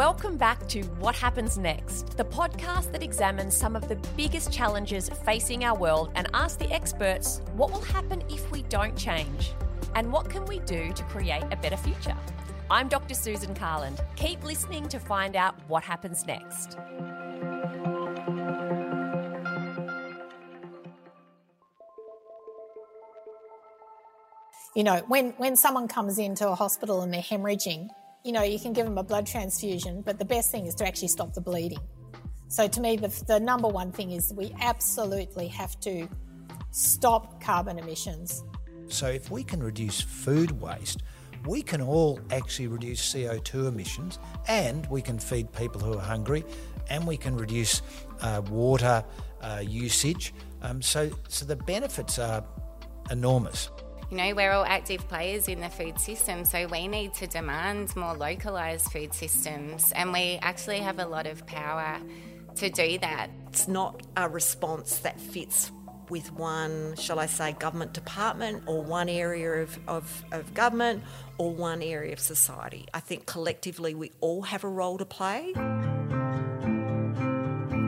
Welcome back to What Happens Next, the podcast that examines some of the biggest challenges facing our world and asks the experts what will happen if we don't change and what can we do to create a better future. I'm Dr. Susan Carland. Keep listening to find out what happens next. You know, when, when someone comes into a hospital and they're hemorrhaging, you know, you can give them a blood transfusion, but the best thing is to actually stop the bleeding. So to me, the, the number one thing is we absolutely have to stop carbon emissions. So if we can reduce food waste, we can all actually reduce CO2 emissions and we can feed people who are hungry and we can reduce uh, water uh, usage. Um, so, so the benefits are enormous. You know, we're all active players in the food system, so we need to demand more localised food systems, and we actually have a lot of power to do that. It's not a response that fits with one, shall I say, government department or one area of, of, of government or one area of society. I think collectively we all have a role to play.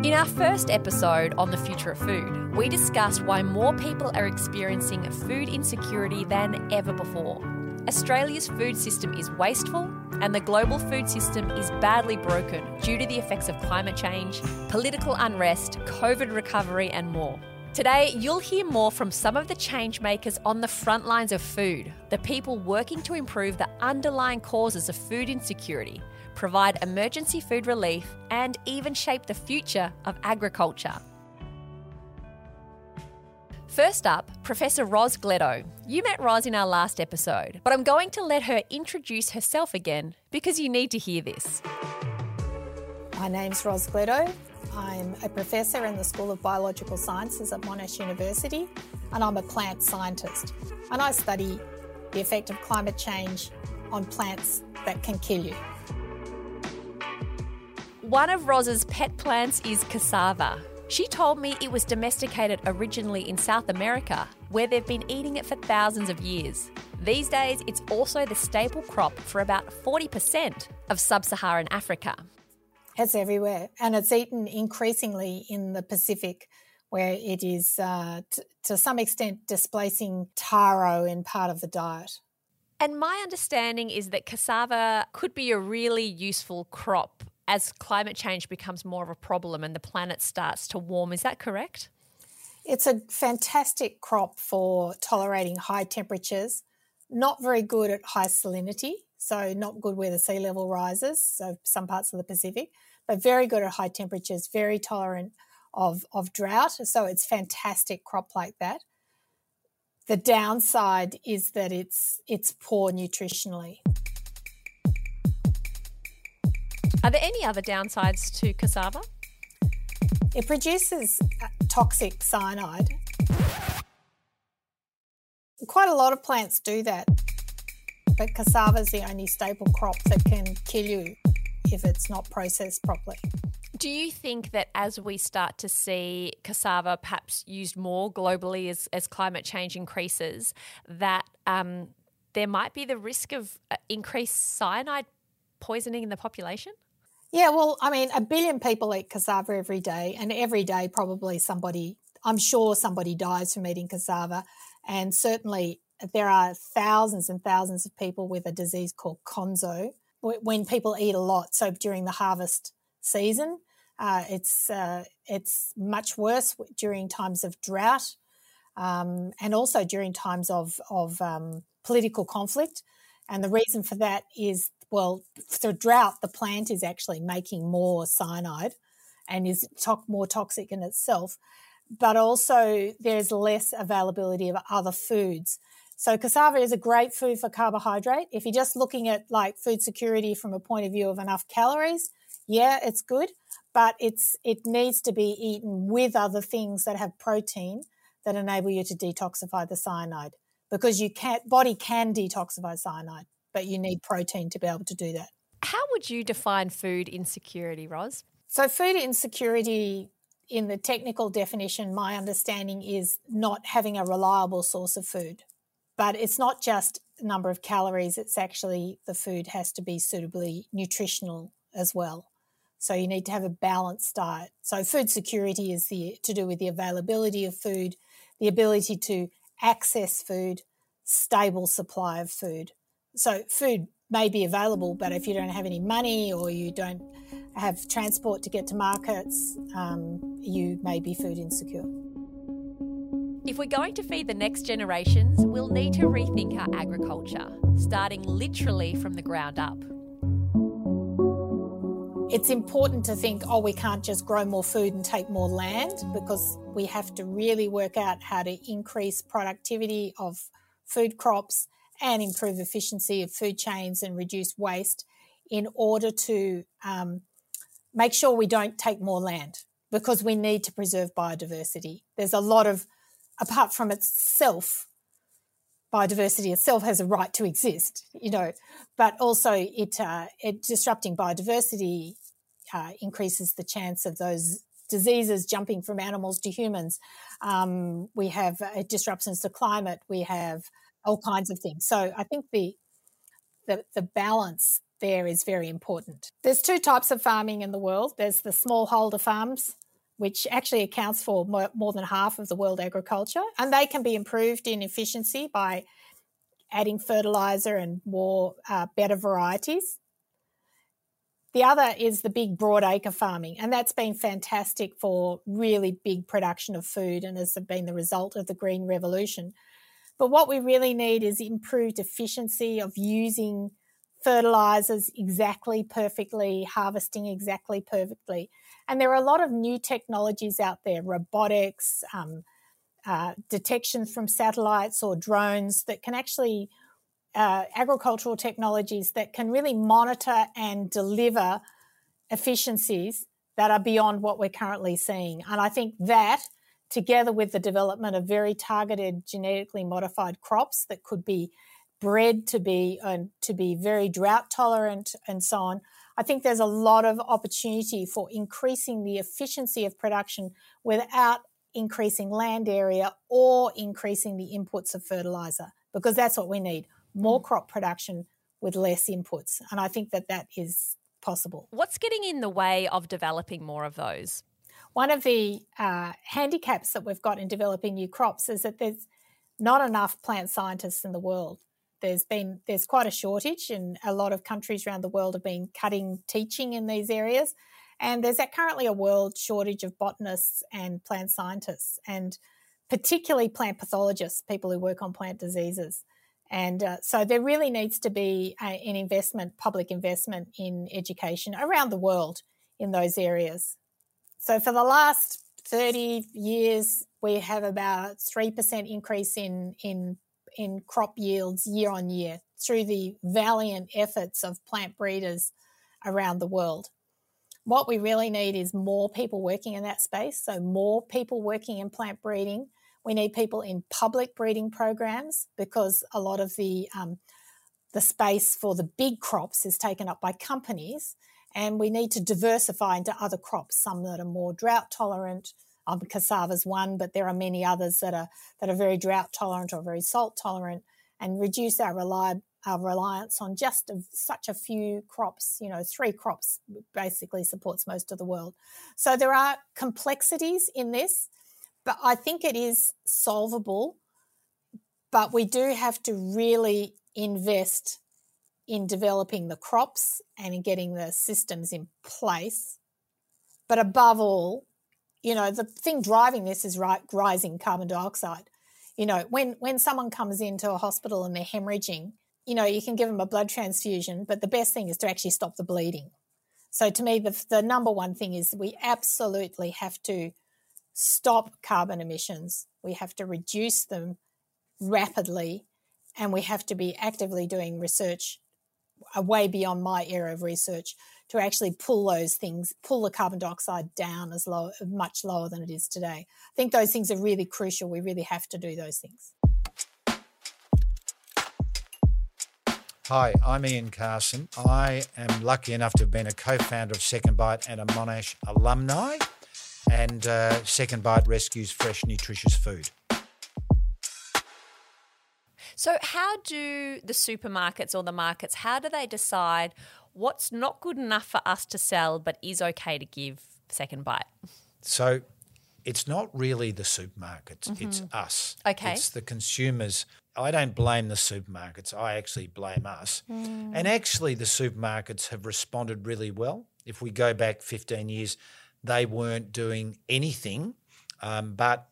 In our first episode on the future of food, we discussed why more people are experiencing food insecurity than ever before. Australia's food system is wasteful, and the global food system is badly broken due to the effects of climate change, political unrest, COVID recovery, and more. Today, you'll hear more from some of the change makers on the front lines of food, the people working to improve the underlying causes of food insecurity provide emergency food relief, and even shape the future of agriculture. First up, Professor Ros Gleadow. You met Ros in our last episode, but I'm going to let her introduce herself again because you need to hear this. My name's Ros Gleadow. I'm a professor in the School of Biological Sciences at Monash University, and I'm a plant scientist. And I study the effect of climate change on plants that can kill you. One of Ros's pet plants is cassava. She told me it was domesticated originally in South America, where they've been eating it for thousands of years. These days, it's also the staple crop for about 40% of sub Saharan Africa. It's everywhere, and it's eaten increasingly in the Pacific, where it is uh, t- to some extent displacing taro in part of the diet. And my understanding is that cassava could be a really useful crop as climate change becomes more of a problem and the planet starts to warm. Is that correct? It's a fantastic crop for tolerating high temperatures, not very good at high salinity, so not good where the sea level rises, so some parts of the Pacific, but very good at high temperatures, very tolerant of, of drought. So it's fantastic crop like that. The downside is that it's it's poor nutritionally. Are there any other downsides to cassava? It produces toxic cyanide. Quite a lot of plants do that, but cassava is the only staple crop that can kill you if it's not processed properly. Do you think that as we start to see cassava perhaps used more globally as, as climate change increases, that um, there might be the risk of uh, increased cyanide poisoning in the population? Yeah, well, I mean, a billion people eat cassava every day, and every day probably somebody, I'm sure somebody dies from eating cassava. And certainly there are thousands and thousands of people with a disease called konzo when people eat a lot. So during the harvest season, uh, it's uh, it's much worse during times of drought, um, and also during times of of um, political conflict. And the reason for that is well, for drought, the plant is actually making more cyanide and is to- more toxic in itself. But also, there's less availability of other foods. So, cassava is a great food for carbohydrate. If you're just looking at like food security from a point of view of enough calories, yeah, it's good, but it's it needs to be eaten with other things that have protein that enable you to detoxify the cyanide because you can't body can detoxify cyanide but you need protein to be able to do that. How would you define food insecurity, Ros? So, food insecurity, in the technical definition, my understanding is not having a reliable source of food. But it's not just number of calories, it's actually the food has to be suitably nutritional as well. So you need to have a balanced diet. So food security is the to do with the availability of food, the ability to access food, stable supply of food. So food may be available, but if you don't have any money or you don't have transport to get to markets, um, you may be food insecure. If we're going to feed the next generations, we'll need to rethink our agriculture, starting literally from the ground up. It's important to think, oh, we can't just grow more food and take more land because we have to really work out how to increase productivity of food crops and improve efficiency of food chains and reduce waste in order to um, make sure we don't take more land because we need to preserve biodiversity. There's a lot of, apart from itself, biodiversity itself has a right to exist, you know, but also it, uh, it disrupting biodiversity uh, increases the chance of those diseases jumping from animals to humans. Um, we have uh, disruptions to climate. We have all kinds of things. So I think the the, the balance there is very important. There's two types of farming in the world. There's the smallholder farms, which actually accounts for more, more than half of the world agriculture, and they can be improved in efficiency by adding fertilizer and more uh, better varieties. The other is the big broadacre farming, and that's been fantastic for really big production of food and has been the result of the Green Revolution. But what we really need is improved efficiency of using fertilizers exactly perfectly, harvesting exactly perfectly. And there are a lot of new technologies out there, robotics, um, uh, detection from satellites or drones that can actually, uh, agricultural technologies that can really monitor and deliver efficiencies that are beyond what we're currently seeing. And I think that, together with the development of very targeted genetically modified crops that could be bred to be uh, to be very drought tolerant and so on. I think there's a lot of opportunity for increasing the efficiency of production without increasing land area or increasing the inputs of fertilizer because that's what we need more mm. crop production with less inputs and I think that that is possible. What's getting in the way of developing more of those? One of the uh, handicaps that we've got in developing new crops is that there's not enough plant scientists in the world there's been there's quite a shortage, and a lot of countries around the world have been cutting teaching in these areas. And there's currently a world shortage of botanists and plant scientists, and particularly plant pathologists, people who work on plant diseases. And uh, so there really needs to be a, an investment, public investment in education around the world in those areas. So for the last 30 years, we have about 3% increase in, in in crop yields year on year through the valiant efforts of plant breeders around the world. What we really need is more people working in that space. So, more people working in plant breeding. We need people in public breeding programs because a lot of the um, the space for the big crops is taken up by companies, and we need to diversify into other crops, some that are more drought tolerant, um, cassava's one, but there are many others that are that are very drought tolerant or very salt tolerant, and reduce our rely our reliance on just a, such a few crops. You know, three crops basically supports most of the world. So there are complexities in this, but I think it is solvable. But we do have to really invest in developing the crops and in getting the systems in place. But above all, you know, the thing driving this is right, rising carbon dioxide. You know, when when someone comes into a hospital and they're hemorrhaging, you know, you can give them a blood transfusion, but the best thing is to actually stop the bleeding. So to me, the, the number one thing is we absolutely have to stop carbon emissions. We have to reduce them rapidly, and we have to be actively doing research way beyond my area of research to actually pull those things, pull the carbon dioxide down as low, much lower than it is today. I think those things are really crucial. We really have to do those things. Hi, I'm Ian Carson. I am lucky enough to have been a co-founder of Second Bite and a Monash alumni. And uh, Second Bite rescues fresh, nutritious food. So, how do the supermarkets or the markets, how do they decide what's not good enough for us to sell but is okay to give second bite? So it's not really the supermarkets, it's us. Okay. It's the consumers. I don't blame the supermarkets, I actually blame us. And actually, the supermarkets have responded really well. If we go back 15 years, they weren't doing anything, um, but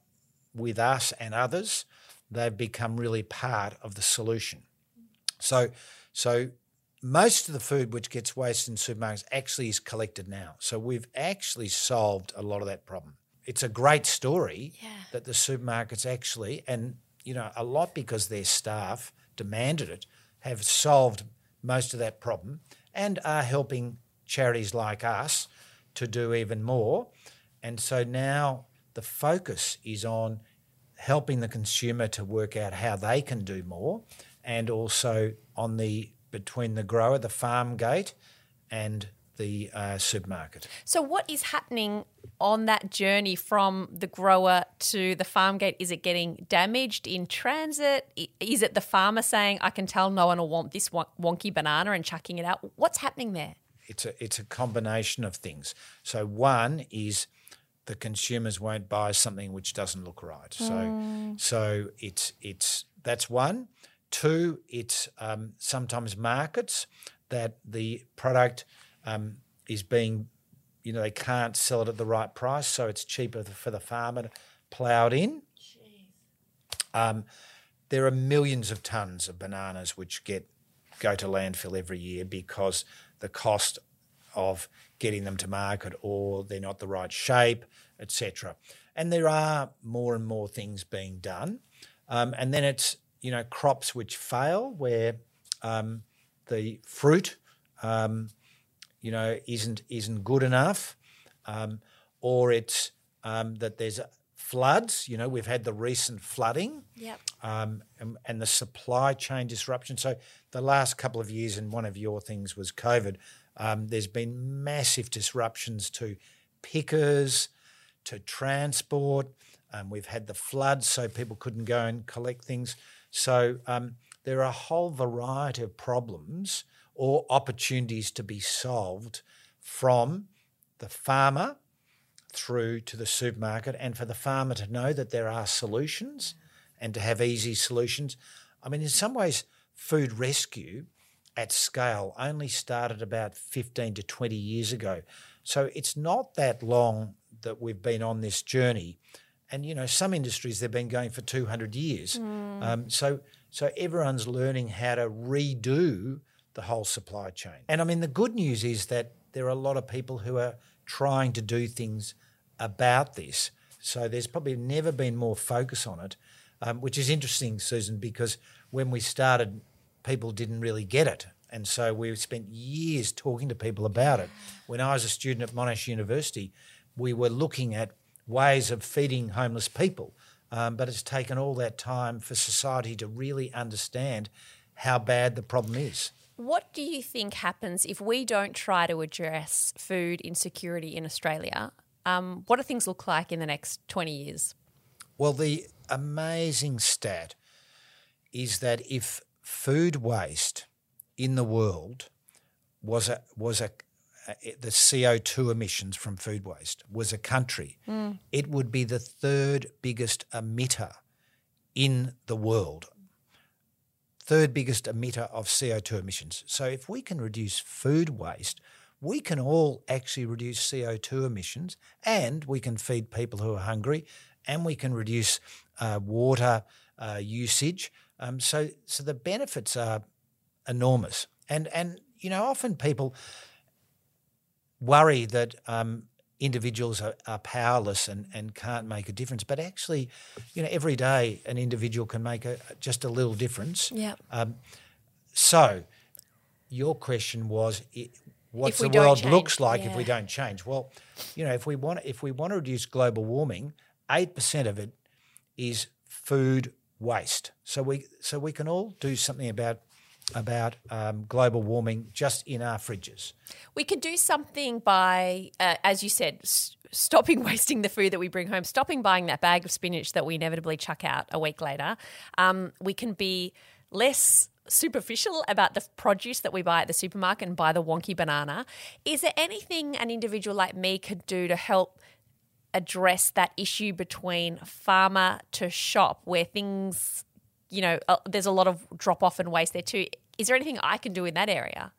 with us and others, they've become really part of the solution. So, so most of the food which gets wasted in supermarkets actually is collected now. So we've actually solved a lot of that problem. It's a great story that the supermarkets actually, and you know, a lot because their staff demanded it, have solved most of that problem and are helping charities like us to do even more. And so now the focus is on helping the consumer to work out how they can do more and also on the between the grower, the farm gate, and the uh, supermarket. So, what is happening on that journey from the grower to the farm gate? Is it getting damaged in transit? Is it the farmer saying, I can tell no one will want this wonky banana and chucking it out? What's happening there? It's a it's a combination of things. So one is the consumers won't buy something which doesn't look right. So so it's it's that's one. Two, it's um, sometimes markets that the product um, is being, you know, they can't sell it at the right price, so it's cheaper for the farmer to plough it in. Um, there are millions of tons of bananas which get go to landfill every year because the cost of getting them to market or they're not the right shape, etc. And there are more and more things being done. Um, and then it's you know crops which fail where um, the fruit um, you know isn't isn't good enough, um, or it's um, that there's floods. You know we've had the recent flooding Yep. um, and, and the supply chain disruption. So the last couple of years, and one of your things was COVID. Um, there's been massive disruptions to pickers, to transport. Um, we've had the floods, so people couldn't go and collect things. So um, there are a whole variety of problems or opportunities to be solved from the farmer through to the supermarket and for the farmer to know that there are solutions and to have easy solutions. I mean, in some ways, food rescue at scale only started about 15 to 20 years ago. So it's not that long that we've been on this journey. And, you know, some industries, they've been going for 200 years. Um, so, so everyone's learning how to redo the whole supply chain. And I mean, the good news is that there are a lot of people who are trying to do things about this. So there's probably never been more focus on it, um, which is interesting, Susan, because when we started, people didn't really get it. And so we spent years talking to people about it. When I was a student at Monash University, we were looking at ways of feeding homeless people. Um, but it's taken all that time for society to really understand how bad the problem is. What do you think happens if we don't try to address food insecurity in Australia? Um, what do things look like in the next 20 years? Well, the amazing stat is that if food waste in the world was a was a, the CO2 emissions from food waste was a country, it would be the third biggest emitter in the world. Third biggest emitter of CO2 emissions. So if we can reduce food waste, we can all actually reduce CO2 emissions and we can feed people who are hungry and we can reduce uh, water uh, usage. Um, so, so the benefits are enormous. And, and, you know, often people worry that um, individuals are, are powerless and, and can't make a difference. But actually, you know, every day an individual can make a, just a little difference. Yeah. Um, so, your question was, what's the world change, looks like if we don't change? Well, you know, if we want if we want to reduce global warming, eight percent of it is food waste. So we so we can all do something about about um, global warming just in our fridges. We could do something by, uh, as you said, stopping wasting the food that we bring home, stopping buying that bag of spinach that we inevitably chuck out a week later. Um, we can be less superficial about the produce that we buy at the supermarket and buy the wonky banana. Is there anything an individual like me could do to help address that issue between farmer to shop where things, you know, uh, there's a lot of drop off and waste there too? Is there anything I can do in that area?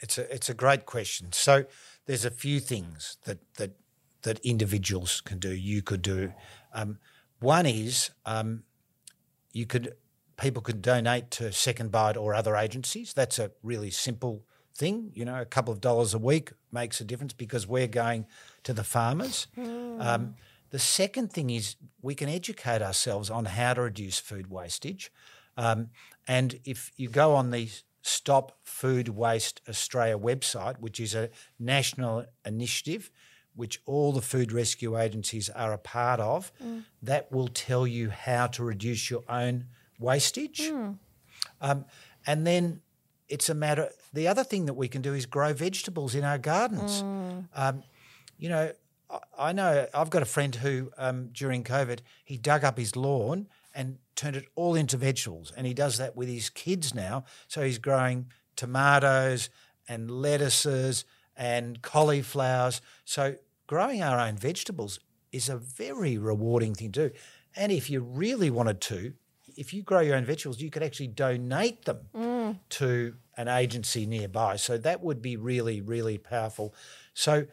It's a it's a great question. So there's a few things that that that individuals can do. You could do. Um, one is um, you could people could donate to Second Bite or other agencies. That's a really simple thing. You know, a couple of dollars a week makes a difference because we're going to the farmers. Um, the second thing is we can educate ourselves on how to reduce food wastage. Um, and if you go on the Stop Food Waste Australia website, which is a national initiative which all the food rescue agencies are a part of, that will tell you how to reduce your own wastage. Um, and then it's a matter. The other thing that we can do is grow vegetables in our gardens. Um, you know, I, I know I've got a friend who um, during COVID he dug up his lawn and turned it all into vegetables, and he does that with his kids now. So he's growing tomatoes and lettuces and cauliflowers. So growing our own vegetables is a very rewarding thing to do. And if you really wanted to, if you grow your own vegetables, you could actually donate them to an agency nearby. So that would be really, really powerful. So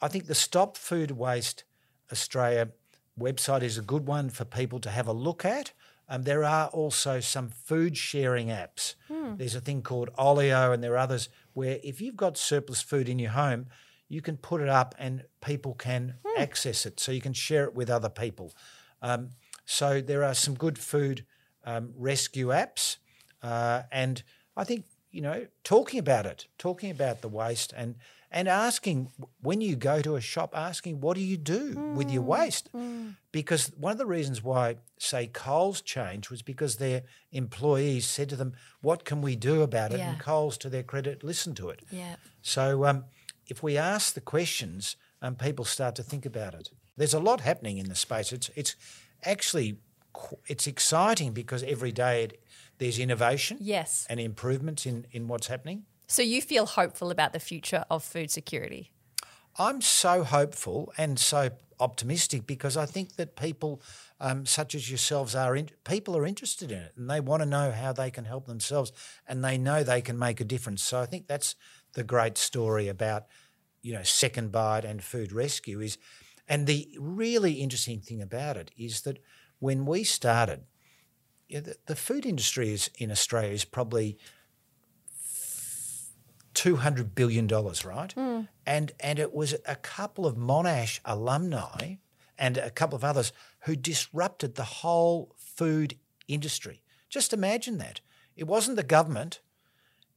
I think the Stop Food Waste Australia website is a good one for people to have a look at. Um, there are also some food sharing apps. There's a thing called Olio, and there are others where if you've got surplus food in your home, you can put it up and people can access it. So you can share it with other people. Um, so there are some good food um, rescue apps, uh, and I think you know talking about it, talking about the waste, and and asking when you go to a shop, asking what do you do with your waste, because one of the reasons why say Coles changed was because their employees said to them, "What can we do about it?" Yeah. And Coles, to their credit, listened to it. Yeah. So um, if we ask the questions, um, people start to think about it. There's a lot happening in the space. It's it's actually it's exciting because every day it, there's innovation Yes. and improvements in, in what's happening. So you feel hopeful about the future of food security? I'm so hopeful and so optimistic because I think that people, um, such as yourselves, are in, people are interested in it and they want to know how they can help themselves and they know they can make a difference. So I think that's the great story about you know Second Bite and Food Rescue is, and the really interesting thing about it is that when we started, the, the food industry is in Australia is probably two hundred billion dollars, right? Hmm. And and it was a couple of Monash alumni and a couple of others who disrupted the whole food industry. Just imagine that. It wasn't the government.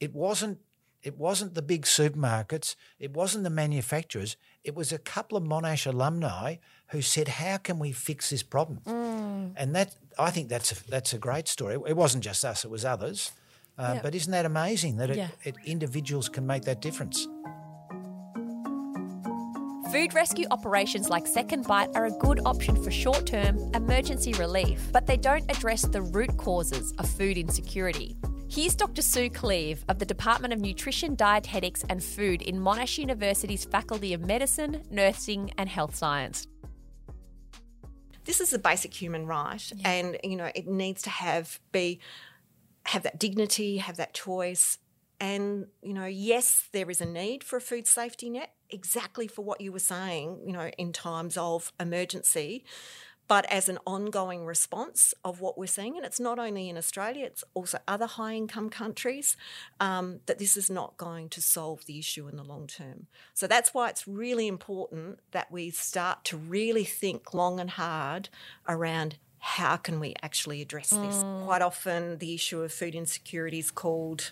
It wasn't it wasn't the big supermarkets. It wasn't the manufacturers. It was a couple of Monash alumni who said, "How can we fix this problem?" And that I think that's a, that's a great story. It wasn't just us; it was others. Uh, Yeah. But isn't that amazing that it, Yeah. it, individuals can make that difference? Food rescue operations like Second Bite are a good option for short term emergency relief, but they don't address the root causes of food insecurity. Here's Dr. Sue Kleve of the Department of Nutrition, Dietetics and Food in Monash University's Faculty of Medicine, Nursing and Health Science. this is a basic human right and you know it needs to have be have that dignity have that choice and you know yes there is a need for a food safety net exactly for what you were saying you know in times of emergency but as an ongoing response of what we're seeing, and it's not only in Australia, it's also other high income countries, um, that this is not going to solve the issue in the long term. So that's why it's really important that we start to really think long and hard around how can we actually address this. Quite often, the issue of food insecurity is called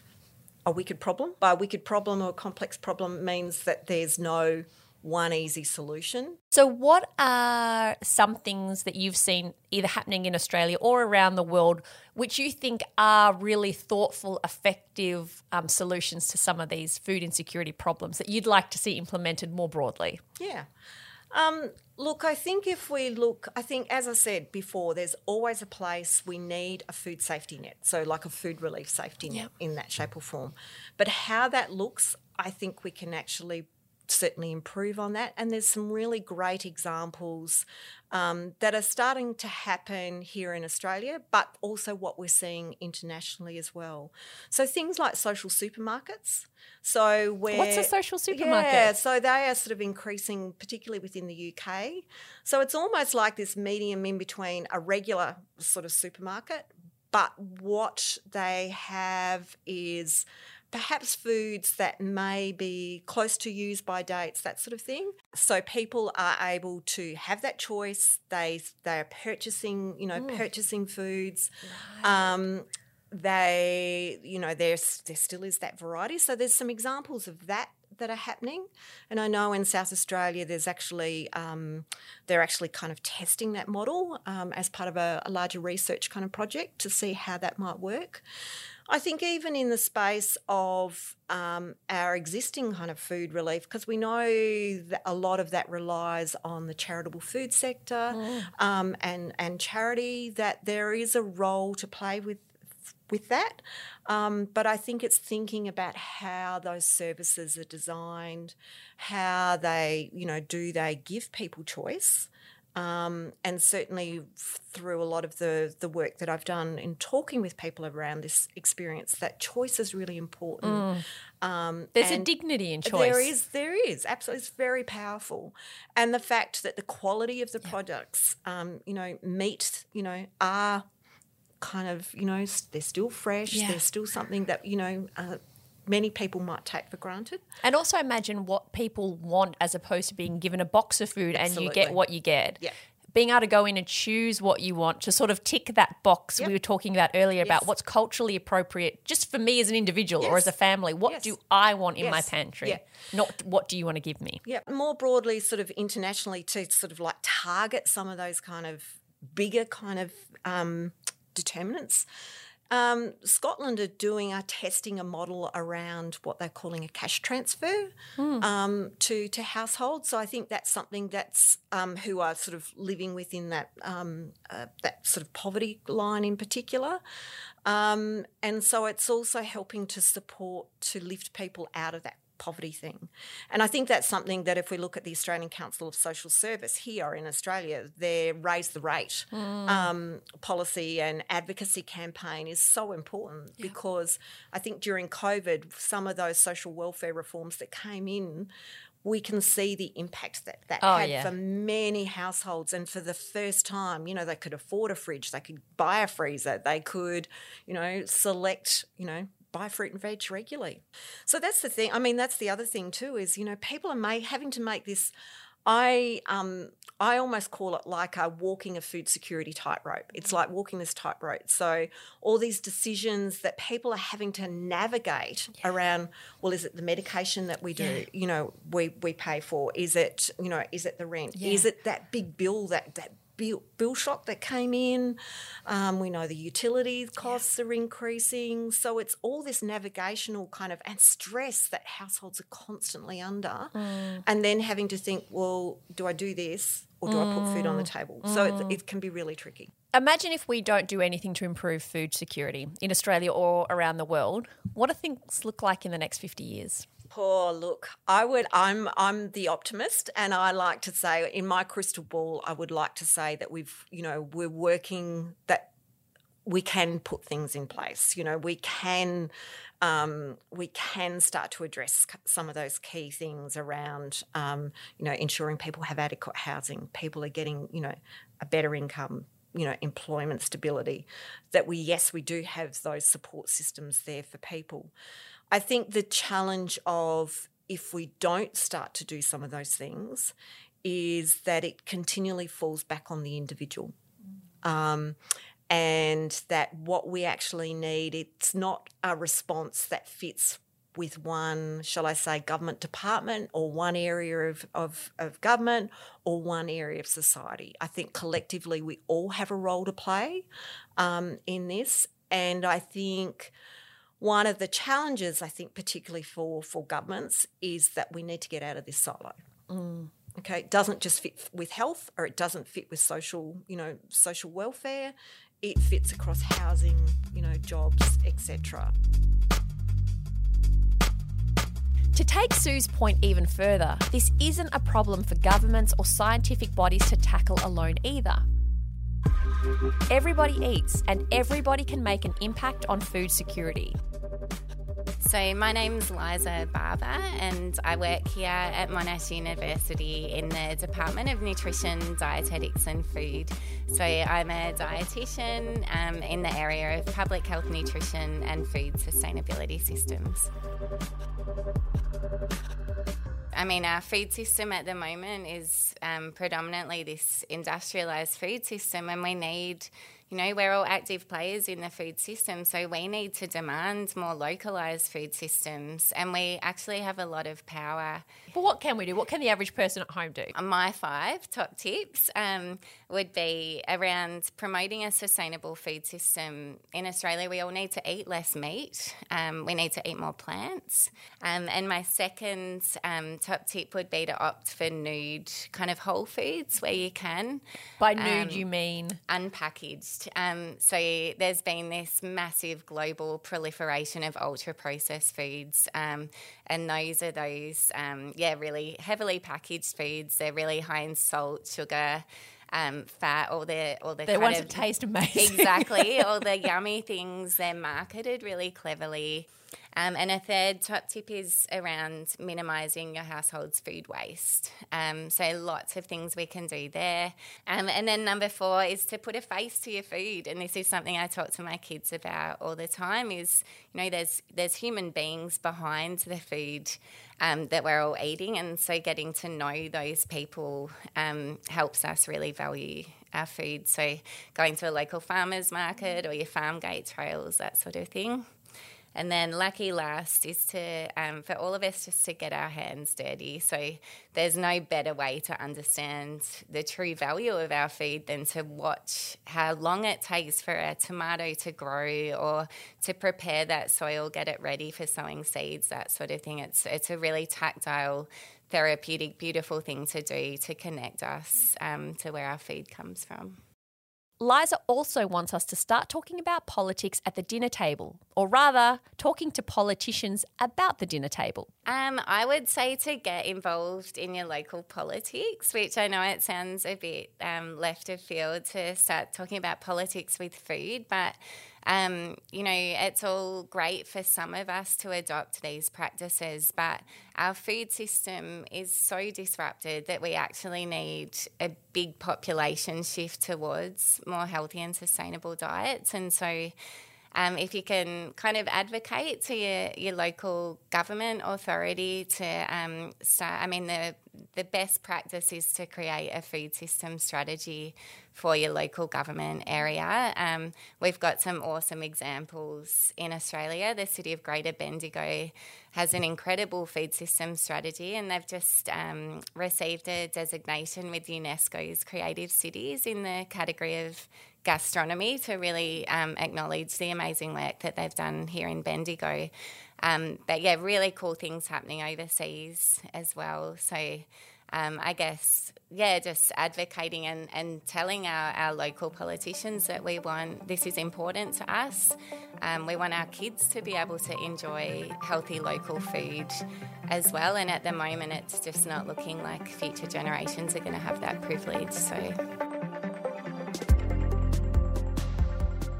a wicked problem. By a wicked problem or a complex problem means that there's no one easy solution. So, what are some things that you've seen either happening in Australia or around the world which you think are really thoughtful, effective um, solutions to some of these food insecurity problems that you'd like to see implemented more broadly? Yeah. Um, look, I think if we look, I think, as I said before, there's always a place we need a food safety net. So, like a food relief safety net in that shape or form. But how that looks, I think we can actually certainly improve on that. And there's some really great examples um, that are starting to happen here in Australia, but also what we're seeing internationally as well. So things like social supermarkets. So where What's a social supermarket? Yeah, so they are sort of increasing, particularly within the UK. So it's almost like this medium in between a regular sort of supermarket, but what they have is perhaps foods that may be close to use by dates, that sort of thing. So people are able to have that choice. They they are purchasing, you know, purchasing foods. Um, they, you know, there's there still is that variety. So there's some examples of that that are happening, and I know in South Australia there's actually um, they're actually kind of testing that model um, as part of a, a larger research kind of project to see how that might work. I think even in the space of um, our existing kind of food relief, because we know that a lot of that relies on the charitable food sector um, and and charity, that there is a role to play with with that. Um, but I think it's thinking about how those services are designed, how they, you know, do they give people choice? Um, and certainly through a lot of the, the work that I've done in talking with people around this experience, that choice is really important. Um, There's a dignity in choice. There is, there is absolutely. It's very powerful, and the fact that the quality of the products, um, you know, meat, you know, are kind of, you know, they're still fresh. Yeah. They're still something that you know. Uh, Many people might take for granted. And also imagine what people want as opposed to being given a box of food and you get what you get. Yeah. Being able to go in and choose what you want to sort of tick that box Yep. we were talking about earlier about what's culturally appropriate just for me as an individual or as a family. What Yes. do I want in my pantry? Yeah. Not what do you want to give me? Yeah, more broadly, sort of internationally, to sort of like target some of those kind of bigger kind of um, determinants. Um, Scotland are doing are testing a model around what they're calling a cash transfer um, to to households. So I think that's something that's um, who are sort of living within that um, uh, that sort of poverty line in particular. Um, and so it's also helping to support to lift people out of that poverty thing. And I think that's something that if we look at the Australian Council of Social Service here in Australia, their raise the rate um, policy and advocacy campaign is so important because I think during COVID, some of those social welfare reforms that came in. We can see the impact that that Oh, had yeah. for many households, and for the first time, you know, they could afford a fridge, they could buy a freezer, they could, you know, select, you know, buy fruit and veg regularly. So that's the thing. I mean, that's the other thing too is you know people are ma- having to make this. I um I almost call it like a walking a food security tightrope. It's like walking this tightrope. So all these decisions that people are having to navigate around. Well, is it the medication that we do? You know, we we pay for? Is it you know? Is it the rent? Is it that big bill that that bill, bill shock that came in. Um, we know the utility costs are increasing. So it's all this navigational kind of and stress that households are constantly under. Mm. And then having to think, well, do I do this or do I put food on the mm. table? So it, mm. it can be really tricky. Imagine if we don't do anything to improve food security in Australia or around the world. What do things look like in the next 50 years? Oh, look, I would. I'm I'm the optimist, and I like to say in my crystal ball, I would like to say that we've, you know, we're working that we can put things in place. You know, we can um, we can start to address some of those key things around, um, you know, ensuring people have adequate housing, people are getting, you know, a better income, you know, employment stability. That we, yes, we do have those support systems there for people. I think the challenge of if we don't start to do some of those things is that it continually falls back on the individual. Um, and that what we actually need, it's not a response that fits with one, shall I say, government department or one area of, of, of government or one area of society. I think collectively we all have a role to play um, in this. And I think one of the challenges, I think, particularly for, for governments, is that we need to get out of this silo. Mm. Okay, it doesn't just fit with health or it doesn't fit with social, you know, social welfare. It fits across housing, you know, jobs, etc. To take Sue's point even further, this isn't a problem for governments or scientific bodies to tackle alone either. Everybody eats, and everybody can make an impact on food security. So, my name's Liza Barbour, and I work here at Monash University in the Department of Nutrition, Dietetics and Food. So, I'm a dietitian um, in the area of public health, nutrition, and food sustainability systems. I mean, our food system at the moment is um, predominantly this industrialised food system, and we need you know, we're all active players in the food system, so we need to demand more localised food systems, and we actually have a lot of power. But what can we do? What can the average person at home do? My five top tips um, would be around promoting a sustainable food system. In Australia, we all need to eat less meat, um, we need to eat more plants. Um, and my second um, top tip would be to opt for nude kind of whole foods where you can. By nude, um, you mean? Unpackaged. Um, so there's been this massive global proliferation of ultra processed foods, um, and those are those, um, yeah, really heavily packaged foods. They're really high in salt, sugar. Um, fat, all the all the they want to taste amazing. Exactly, all the yummy things. They're marketed really cleverly. Um, and a third top tip is around minimising your household's food waste. Um, so lots of things we can do there. Um, and then number four is to put a face to your food. And this is something I talk to my kids about all the time. Is you know there's there's human beings behind the food. Um, that we're all eating. And so getting to know those people um, helps us really value our food. So going to a local farmer's market or your farm gate trails, that sort of thing. And then lucky last is to um, for all of us just to get our hands dirty. So there's no better way to understand the true value of our food than to watch how long it takes for a tomato to grow or to prepare that soil, get it ready for sowing seeds, that sort of thing. It's it's a really tactile therapeutic, beautiful thing to do to connect us um, to where our food comes from. Liza also wants us to start talking about politics at the dinner table, or rather, talking to politicians about the dinner table. Um, I would say to get involved in your local politics, which I know it sounds a bit um, left of field to start talking about politics with food, but um, you know, it's all great for some of us to adopt these practices, but our food system is so disrupted that we actually need a big population shift towards more healthy and sustainable diets. And so, um, if you can kind of advocate to your, your local government authority to um, start, I mean, the, the best practice is to create a food system strategy for your local government area. Um, we've got some awesome examples in Australia. The city of Greater Bendigo has an incredible food system strategy, and they've just um, received a designation with UNESCO's Creative Cities in the category of gastronomy to really um, acknowledge the amazing work that they've done here in Bendigo. Um, but yeah, really cool things happening overseas as well. So um, I guess, yeah, just advocating and, and telling our, our local politicians that we want this is important to us. Um, we want our kids to be able to enjoy healthy local food as well. And at the moment, it's just not looking like future generations are going to have that privilege. So.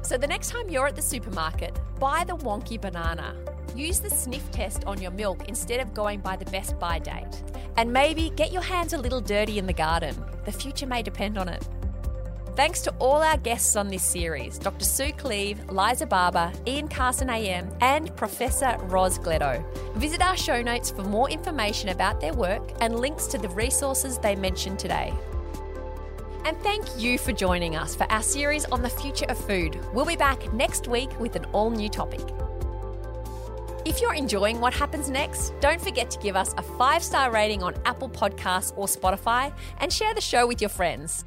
So, the next time you're at the supermarket, buy the wonky banana. Use the sniff test on your milk instead of going by the best by date. And maybe get your hands a little dirty in the garden. The future may depend on it. Thanks to all our guests on this series Dr. Sue Kleve, Liza Barbour, Ian Carson AM, and Professor Ros Gleadow. Visit our show notes for more information about their work and links to the resources they mentioned today. And thank you for joining us for our series on the future of food. We'll be back next week with an all new topic. If you're enjoying what happens next, don't forget to give us a five star rating on Apple Podcasts or Spotify and share the show with your friends.